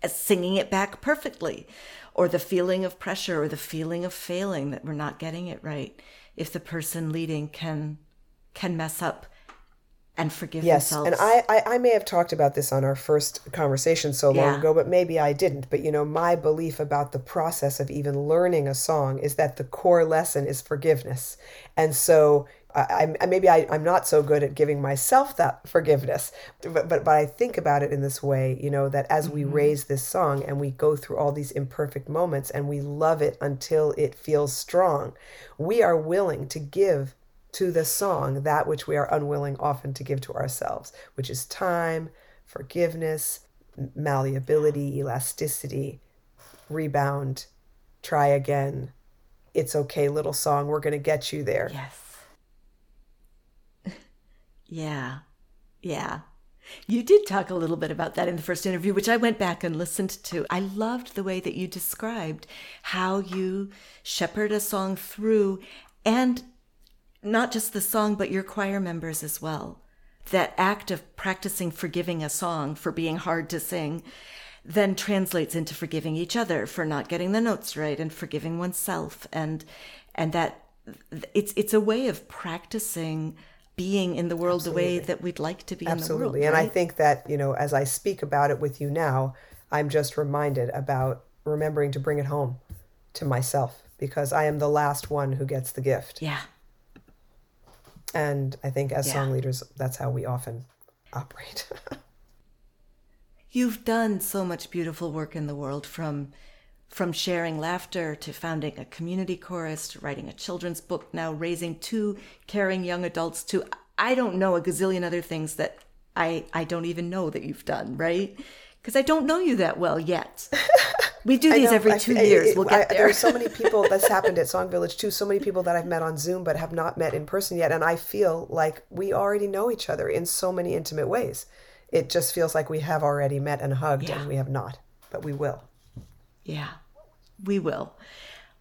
singing it back perfectly, or the feeling of pressure, or the feeling of failing that we're not getting it right. If the person leading can can mess up and forgive Yes, themselves, and I, I I may have talked about this on our first conversation so long Yeah. ago, but maybe I didn't. But you know, my belief about the process of even learning a song is that the core lesson is forgiveness, and so I, I maybe I, I'm not so good at giving myself that forgiveness, but, but but I think about it in this way, you know, that as we mm-hmm. raise this song and we go through all these imperfect moments and we love it until it feels strong, we are willing to give to the song that which we are unwilling often to give to ourselves, which is time, forgiveness, malleability, elasticity, rebound, try again. It's okay, little song, we're going to get you there. Yes. yeah. Yeah. You did talk a little bit about that in the first interview, which I went back and listened to. I loved the way that you described how you shepherd a song through and not just the song, but your choir members as well. That act of practicing forgiving a song for being hard to sing then translates into forgiving each other for not getting the notes right and forgiving oneself and and that it's it's a way of practicing being in the world the way that we'd like to be Absolutely. in the world. Absolutely. And I think that, you know, as I speak about it with you now, I'm just reminded about remembering to bring it home to myself because I am the last one who gets the gift. yeah. And I think as Yeah. song leaders, that's how we often operate. You've done so much beautiful work in the world from from sharing laughter to founding a community chorus to writing a children's book now raising two caring young adults to I don't know a gazillion other things that I I don't even know that you've done, right? Because I don't know you that well yet. We do these know, every two I- years. it- we'll I- get there. There's so many people that's happened at Song Village too. So many people that I've met on Zoom but have not met in person yet, and I feel like we already know each other in so many intimate ways. It just feels like we have already met and hugged, Yeah. and we have not, but we will. Yeah, we will.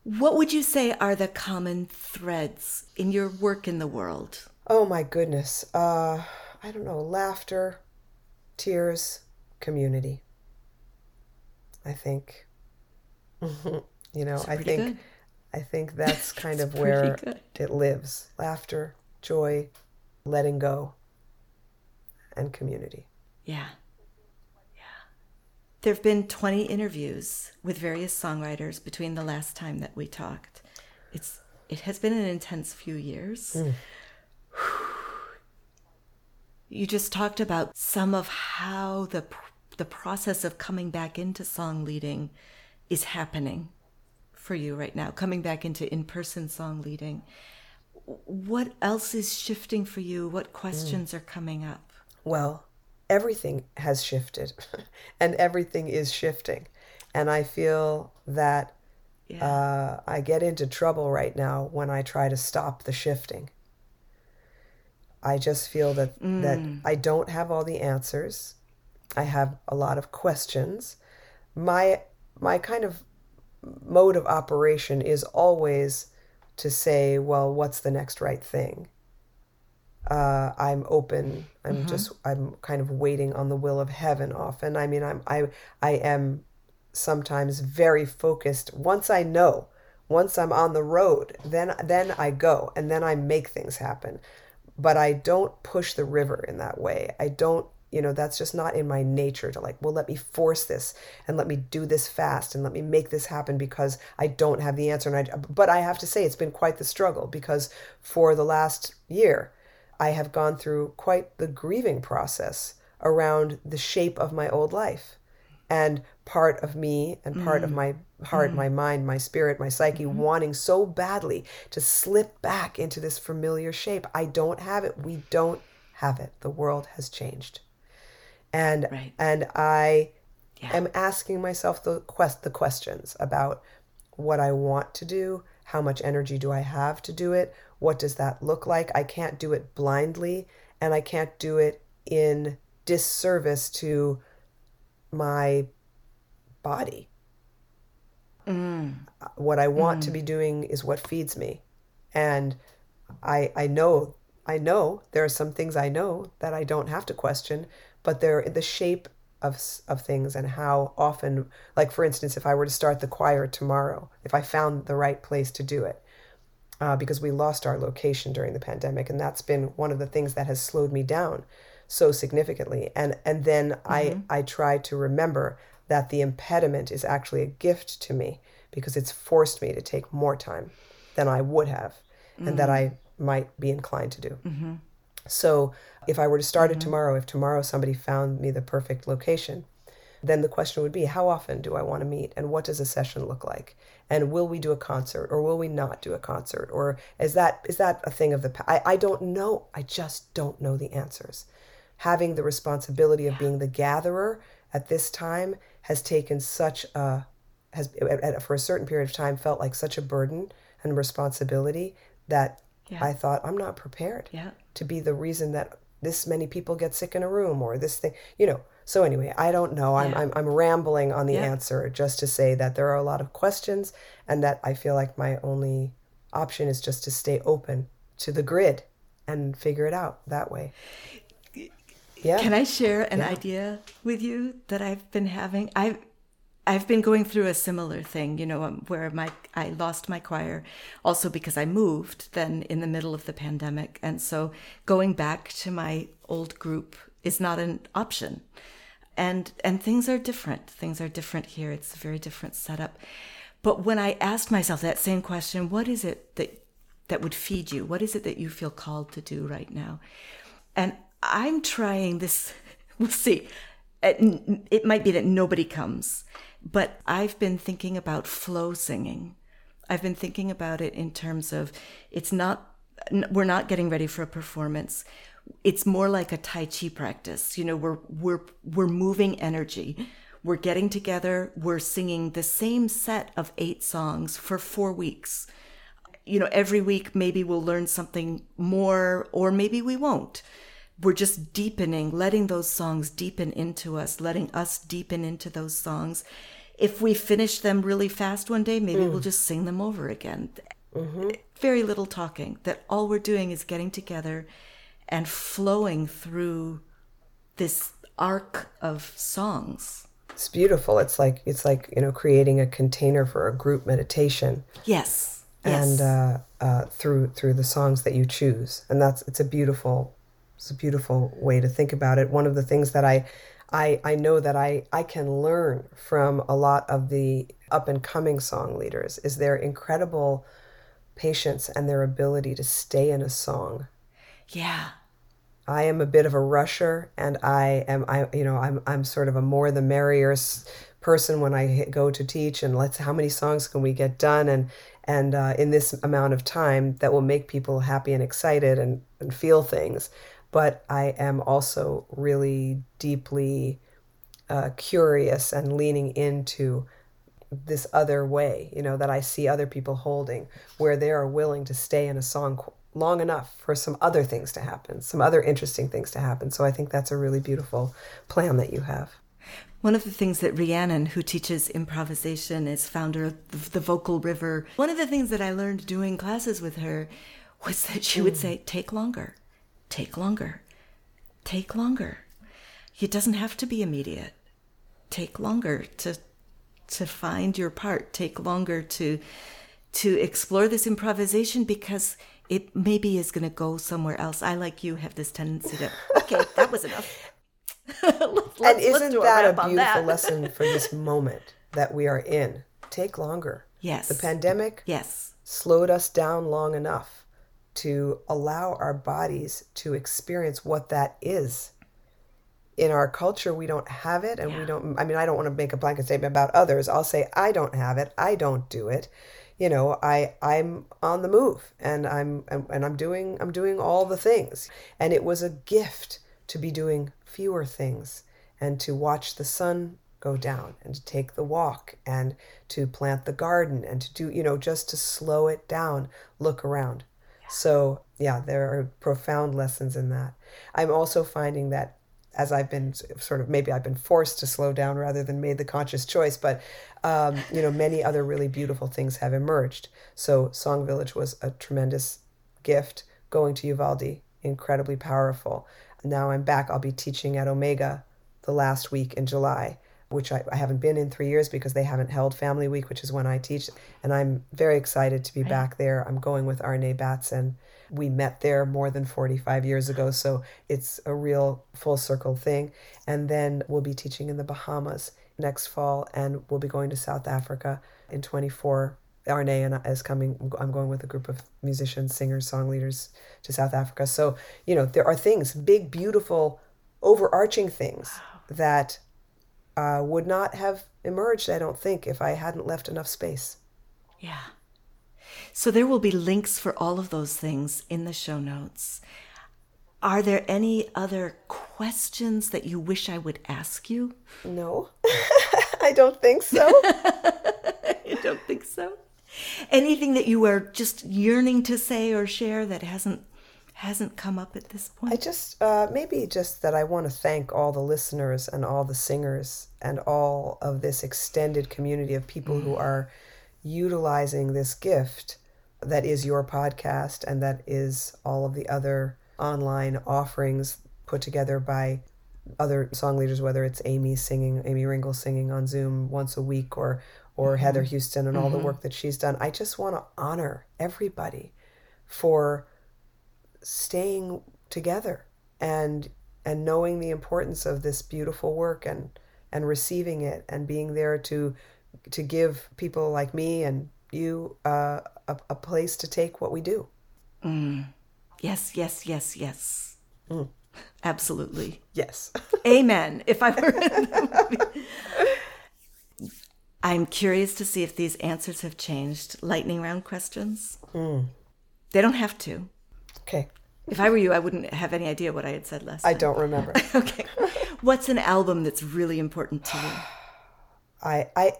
What would you say are the common threads in your work in the world? Oh my goodness. Uh, I don't know. Laughter, tears, community. I think. you know, I think good. I think that's kind of where it lives. Laughter, joy, letting go, and community. Yeah. Yeah. There have been 20 interviews with various songwriters between the last time that we talked. It's it has been an intense few years. Mm. You just talked about some of how the the process of coming back into song leading is happening for you right now, coming back into in-person song leading. What else is shifting for you? What questions mm. are coming up? Well, everything has shifted and everything is shifting. And I feel that yeah. uh, I get into trouble right now when I try to stop the shifting. I just feel that, mm. that I don't have all the answers. I have a lot of questions. My, my kind of mode of operation is always to say, well, what's the next right thing? uh, I'm open. I'm mm-hmm. just I'm kind of waiting on the will of heaven often. I mean I'm I I am sometimes very focused. Once I know, once I'm on the road, then then I go and then I make things happen. But I don't push the river in that way. I don't you know that's just not in my nature to like well let me force this and let me do this fast and let me make this happen because i don't have the answer and i but i have to say it's been quite the struggle because for the last year I have gone through quite the grieving process around the shape of my old life. And part of me and part mm. of my heart, mm. my mind, my spirit, my psyche mm-hmm. wanting so badly to slip back into this familiar shape. I don't have it. We don't have it. The world has changed. And right. and I yeah. am asking myself the quest the questions about what I want to do, how much energy do I have to do it, what does that look like? I can't do it blindly and I can't do it in disservice to my body. Mm. What I want mm. to be doing is what feeds me. And I I know I know there are some things I know that I don't have to question, but they're the shape of of things and how often like for instance if I were to start the choir tomorrow, if I found the right place to do it, uh, because we lost our location during the pandemic, and that's been one of the things that has slowed me down so significantly. And and then mm-hmm. I I try to remember that the impediment is actually a gift to me because it's forced me to take more time than I would have, mm-hmm. and that mm. I might be inclined to do. Mm-hmm. So if I were to start it mm-hmm. tomorrow, if tomorrow somebody found me the perfect location, then the question would be how often do I want to meet and what does a session look like? And will we do a concert or will we not do a concert? Or is that is that a thing of the past? I, I don't know. I just don't know the answers. Having the responsibility of being the gatherer at this time has taken such a has for a certain period of time felt like such a burden and responsibility that yeah. I thought I'm not prepared yeah. To be the reason that this many people get sick in a room or this thing, you know. So anyway, I don't know. I'm, yeah. I'm, I'm rambling on the yeah. answer just to say that there are a lot of questions and that I feel like my only option is just to stay open to the grid and figure it out that way. Yeah. Can I share an yeah. idea with you that I've been having? I've I've been going through a similar thing, you know, um, where my I lost my choir also because I moved then in the middle of the pandemic, and so going back to my old group is not an option. And and things are different. Things are different here. It's a very different setup. But when i asked myself that same question what is it that that would feed you? What is it that you feel called to do right now? And i'm trying this we'll see. It might be that nobody comes but i've been thinking about flow singing. I've been thinking about it in terms of it's not we're not getting ready for a performance. It's more like a tai chi practice. You know we're we're we're moving energy. We're getting together. We're singing the same set of eight songs for 4 weeks. You know every week maybe we'll learn something more or maybe we won't. We're just deepening letting those songs deepen into us letting us deepen into those songs if we finish them really fast one day, maybe mm. we'll just sing them over again. Mm-hmm. Very little talking. That all we're doing is getting together and flowing through this arc of songs. It's beautiful. It's like it's like you know creating a container for a group meditation. Yes. And yes. Uh, uh, through through the songs that you choose, and that's it's a beautiful it's a beautiful way to think about it. One of the things that I I, I know that I, I can learn from a lot of the up and coming song leaders is their incredible patience and their ability to stay in a song. Yeah. I am a bit of a rusher and I am I you know I'm I'm sort of a more the merrier person when I go to teach and let's how many songs can we get done and and uh, in this amount of time that will make people happy and excited and, and feel things but I am also really deeply uh, curious and leaning into this other way, you know, that I see other people holding, where they are willing to stay in a song long enough for some other things to happen, some other interesting things to happen. So I think that's a really beautiful plan that you have. One of the things that Rhiannon, who teaches improvisation, is founder of the Vocal River, one of the things that I learned doing classes with her was that she would mm. say, take longer, take longer, take longer. It doesn't have to be immediate. Take longer to to find your part. Take longer to to explore this improvisation because it maybe is going to go somewhere else. I, like you, have this tendency to, okay, that was enough. let's, and isn't that a, a beautiful that. lesson for this moment that we are in? Take longer. Yes. The pandemic yes. slowed us down long enough to allow our bodies to experience what that is. In our culture, we don't have it, and yeah. we don't. I mean, I don't want to make a blanket statement about others. I'll say, I don't have it. I don't do it you know i i'm on the move and i'm and i'm doing i'm doing all the things and it was a gift to be doing fewer things and to watch the sun go down and to take the walk and to plant the garden and to do you know just to slow it down look around. So yeah there are profound lessons in that i'm also finding that as I've been sort of maybe I've been forced to slow down rather than made the conscious choice, but um, you know many other really beautiful things have emerged. So Song Village was a tremendous gift. Going to Uvalde, incredibly powerful. Now I'm back. I'll be teaching at Omega the last week in July, which I, I haven't been in three years because they haven't held Family Week, which is when I teach, and I'm very excited to be right. back there. I'm going with Arne Batson we met there more than 45 years ago, so it's a real full circle thing. And then we'll be teaching in the Bahamas next fall, and we'll be going to South Africa in 24. Arne and is coming. I'm going with a group of musicians, singers, song leaders to South Africa. So, you know, there are things, big, beautiful, overarching things that uh, would not have emerged, I don't think, if I hadn't left enough space. Yeah. So there will be links for all of those things in the show notes. Are there any other questions that you wish I would ask you? No, I don't think so. I don't think so. Anything that you are just yearning to say or share that hasn't hasn't come up at this point? I just uh, maybe just that I want to thank all the listeners and all the singers and all of this extended community of people mm. who are utilizing this gift that is your podcast and that is all of the other online offerings put together by other song leaders, whether it's Amy singing, Amy Ringle singing on Zoom once a week, or or mm-hmm. Heather Houston and all mm-hmm. the work that she's done. I just want to honor everybody for staying together and and knowing the importance of this beautiful work and and receiving it and being there to to give people like me and you uh, a, a, place to take what we do. Mm. Yes, yes, yes, yes. Mm. Absolutely. Yes. Amen. If I were. I'm curious to see if these answers have changed. Lightning round questions. Mm. They don't have to. Okay. If I were you, I wouldn't have any idea what I had said last I time. don't remember. okay. What's an album that's really important to you? I, I,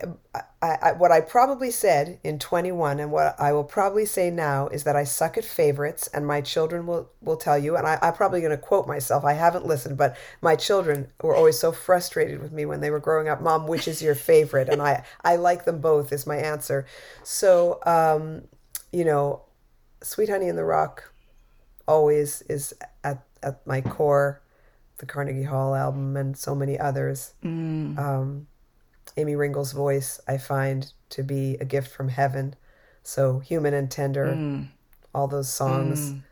I, I, what I probably said in 21 and what I will probably say now is that I suck at favorites, and my children will, will tell you, and I, I'm probably going to quote myself. I haven't listened, but my children were always so frustrated with me when they were growing up. Mom, which is your favorite? And I, I like them both, is my answer. So, um, you know, Sweet Honey in the Rock always is at, at my core, the Carnegie Hall album, and so many others. Mm. Um, Amy Ringle's voice I find to be a gift from heaven. So human and tender, mm. all those songs. Mm.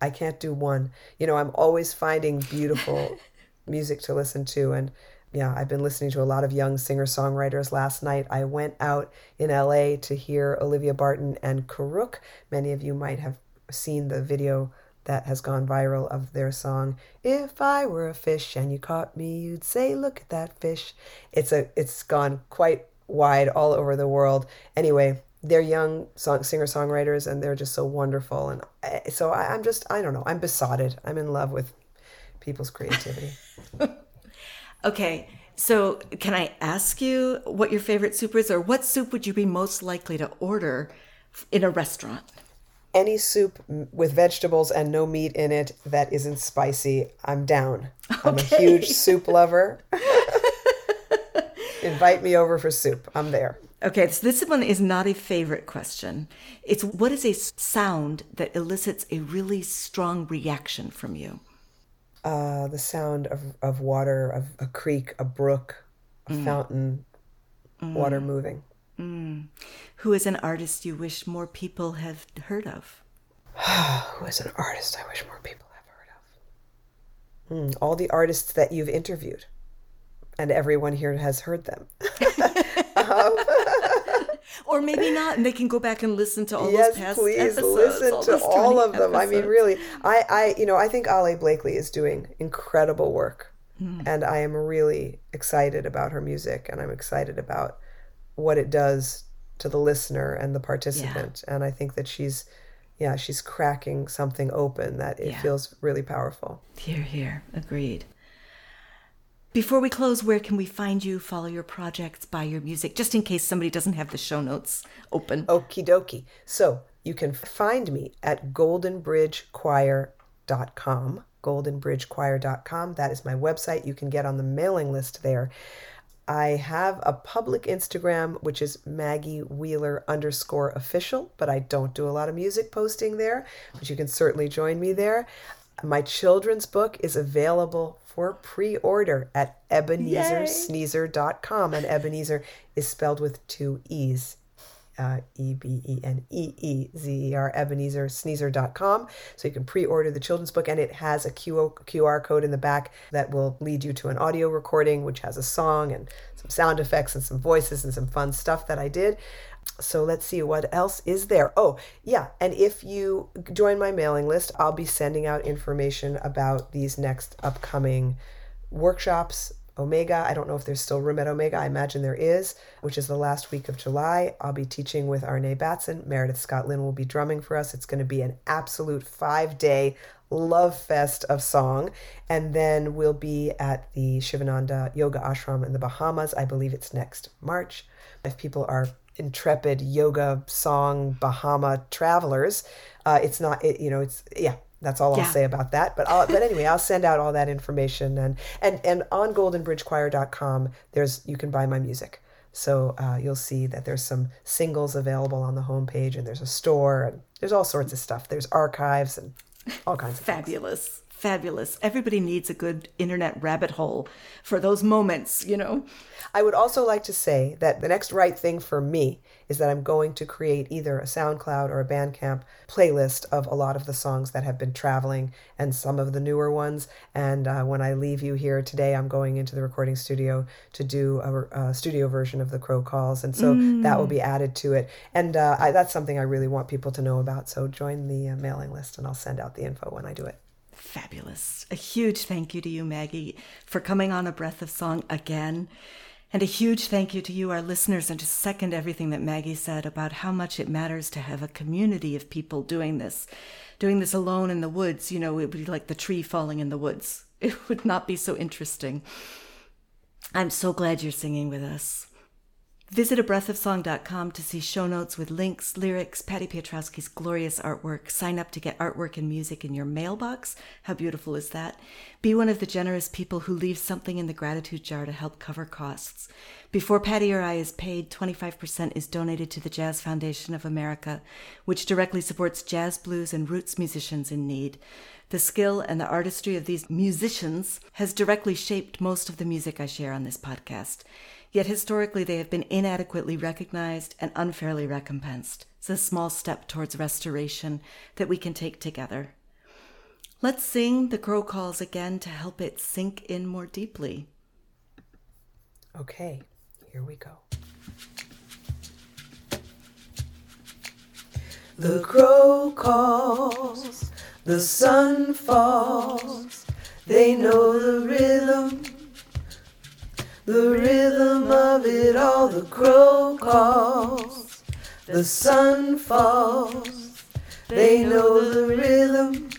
I can't do one. You know, I'm always finding beautiful music to listen to. And yeah, I've been listening to a lot of young singer songwriters. Last night I went out in LA to hear Olivia Barton and Corook. Many of you might have seen the video that has gone viral of their song if i were a fish and you caught me you'd say look at that fish. It's a it's gone quite wide all over the world. Anyway they're young song, singer songwriters and they're just so wonderful and I, so I, i'm just i don't know i'm besotted. I'm in love with people's creativity. Okay so can i ask you what your favorite soup is or what soup would you be most likely to order in a restaurant any soup with vegetables and no meat in it that isn't spicy, I'm down. I'm a huge soup lover. Invite me over for soup. I'm there. Okay, so this one is not a favorite question. It's what is a sound that elicits a really strong reaction from you? Uh, the sound of, of water, of a creek, a brook, a mm. fountain, mm. water moving. Mm. Who is an artist you wish more people have heard of? Who is an artist I wish more people have heard of? Mm, all the artists that you've interviewed, and everyone here has heard them. um, or maybe not, and they can go back and listen to all yes, those past please episodes, listen all to all of them. Episodes. I mean, really, I, I, you know, I think Ali Blakely is doing incredible work, mm. and I am really excited about her music, and I'm excited about what it does to the listener and the participant. Yeah. And I think that she's, yeah, she's cracking something open that it yeah. feels really powerful. Here, here, agreed. Before we close, where can we find you, follow your projects, buy your music, just in case somebody doesn't have the show notes open? Okie dokie. So you can find me at goldenbridgechoir.com. Goldenbridgechoir.com. That is my website. You can get on the mailing list there. I have a public Instagram, which is Maggie Wheeler underscore official, but I don't do a lot of music posting there, but you can certainly join me there. My children's book is available for pre order at ebenezersneezer.com, and Ebenezer is spelled with two E's uh, E B E N E E Z E R, EbenezerSneezer.com. So you can pre order the children's book, and it has a QR code in the back that will lead you to an audio recording, which has a song and some sound effects and some voices and some fun stuff that I did. So let's see what else is there. Oh, yeah. And if you join my mailing list, I'll be sending out information about these next upcoming workshops Omega. I don't know if there's still room at Omega. I imagine there is, which is the last week of July. I'll be teaching with Arne Batson. Meredith Scott Lynn will be drumming for us. It's going to be an absolute five day love fest of song. And then we'll be at the Shivananda Yoga Ashram in the Bahamas. I believe it's next March. If people are intrepid yoga song Bahama travelers, uh, it's not, it, you know, it's, yeah, that's all yeah. I'll say about that. But I'll, but anyway, I'll send out all that information and and and on goldenbridgechoir.com there's you can buy my music. So uh, you'll see that there's some singles available on the homepage and there's a store and there's all sorts of stuff. There's archives and all kinds of fabulous. Things. Fabulous. Everybody needs a good internet rabbit hole for those moments, you know. I would also like to say that the next right thing for me is that I'm going to create either a SoundCloud or a Bandcamp playlist of a lot of the songs that have been traveling and some of the newer ones. And uh, when I leave you here today, I'm going into the recording studio to do a, a studio version of the Crow Calls. And so mm. that will be added to it. And uh, I, that's something I really want people to know about. So join the uh, mailing list and I'll send out the info when I do it. Fabulous. A huge thank you to you, Maggie, for coming on A Breath of Song again. And a huge thank you to you, our listeners, and to second everything that Maggie said about how much it matters to have a community of people doing this. Doing this alone in the woods, you know, it would be like the tree falling in the woods. It would not be so interesting. I'm so glad you're singing with us. Visit abreathofsong.com to see show notes with links, lyrics, Patty Piotrowski's glorious artwork. Sign up to get artwork and music in your mailbox. How beautiful is that? Be one of the generous people who leave something in the gratitude jar to help cover costs. Before Patty or I is paid, 25% is donated to the Jazz Foundation of America, which directly supports jazz, blues, and roots musicians in need. The skill and the artistry of these musicians has directly shaped most of the music I share on this podcast. Yet historically, they have been inadequately recognized and unfairly recompensed. It's a small step towards restoration that we can take together. Let's sing the crow calls again to help it sink in more deeply. Okay, here we go. The crow calls, the sun falls, they know the rhythm the rhythm of it all, the crow calls, the sun falls. They know the rhythm,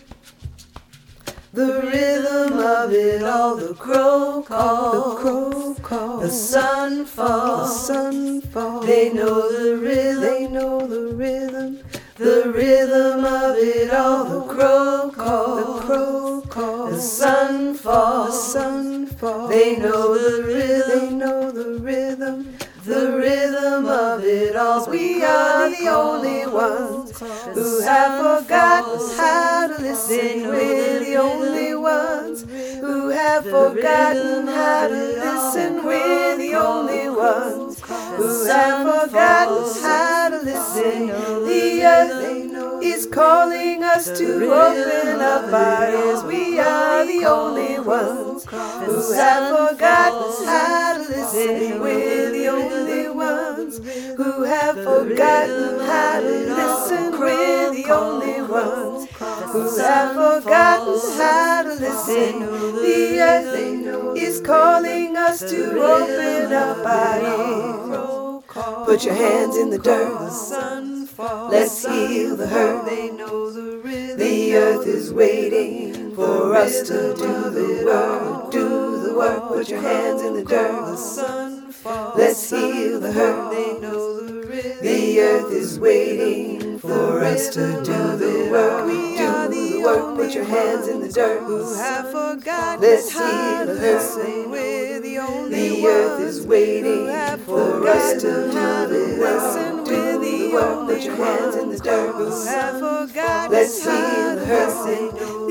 the rhythm of it all. The crow calls, the crow calls, the sun falls, the sun falls. They know the rhythm, they know the rhythm. The rhythm of it all, the crow calls, the crow the sun falls, the sun falls. They know the rhythm, they know the rhythm, the rhythm of it all. We are the only ones who have forgotten how to listen. We're the only ones who have forgotten how to listen. We're the only ones who have forgotten how to listen. The earth is calling us to open up our ears. We are the only ones who have forgotten how to listen. We're the only ones who have forgotten how to listen. We're the only ones who have forgotten how to listen. The earth is calling us to open up our ears. Put your hands in the dirt. Let's heal the hurt. The earth is waiting for us to do the work. Do the work. Put your hands in the dirt. Let's heal the hurt. They know The earth is waiting for us to do the work. We do the work. Put your hands in the dirt. Who have forgotten Let's heal the hurt. The only earth is waiting for us to do the work. Do the work. Put your hands in the dirt. Let's heal the hurt.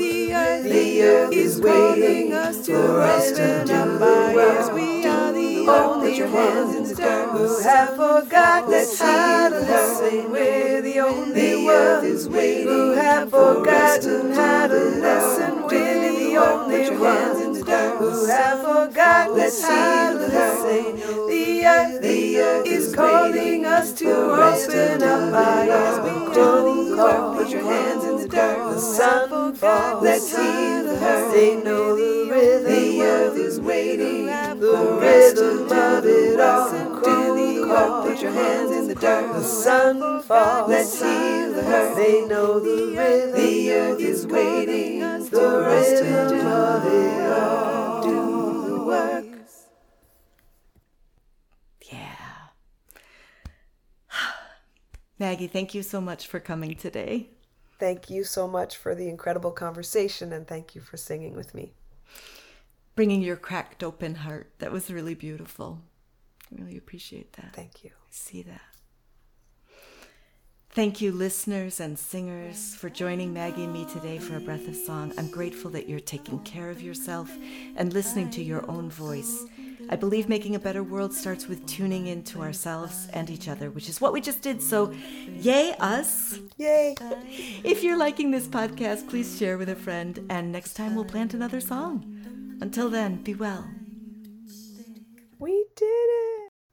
The earth is waiting for us to do the work. Put your hands in the dirt. Who have forgotten Let's how to listen. We're the only ones is waiting who have forgotten how to listen. We're the only ones in who have forgotten Let's how to. The earth, the earth is calling us to open up our ears. We do the work. Put your hands in the dirt. The sun heal the hurt. They know the rhythm. The earth is waiting. The rhythm of it all. Do. Put your hands in the dirt. The sun falls. Let's heal the hurt. They know the rhythm. The earth is waiting. The rhythm of it all. Do the work. Yeah. Maggie, thank you so much for coming today. Thank you so much for the incredible conversation and thank you for singing with me. Bringing your cracked open heart. That was really beautiful. I really appreciate that. Thank you. I see that. Thank you, listeners and singers, for joining Maggie and me today for a breath of song. I'm grateful that you're taking care of yourself and listening to your own voice. I believe making a better world starts with tuning into ourselves and each other, which is what we just did. So, yay, us! Yay! If you're liking this podcast, please share with a friend, and next time we'll plant another song. Until then, be well. We did it!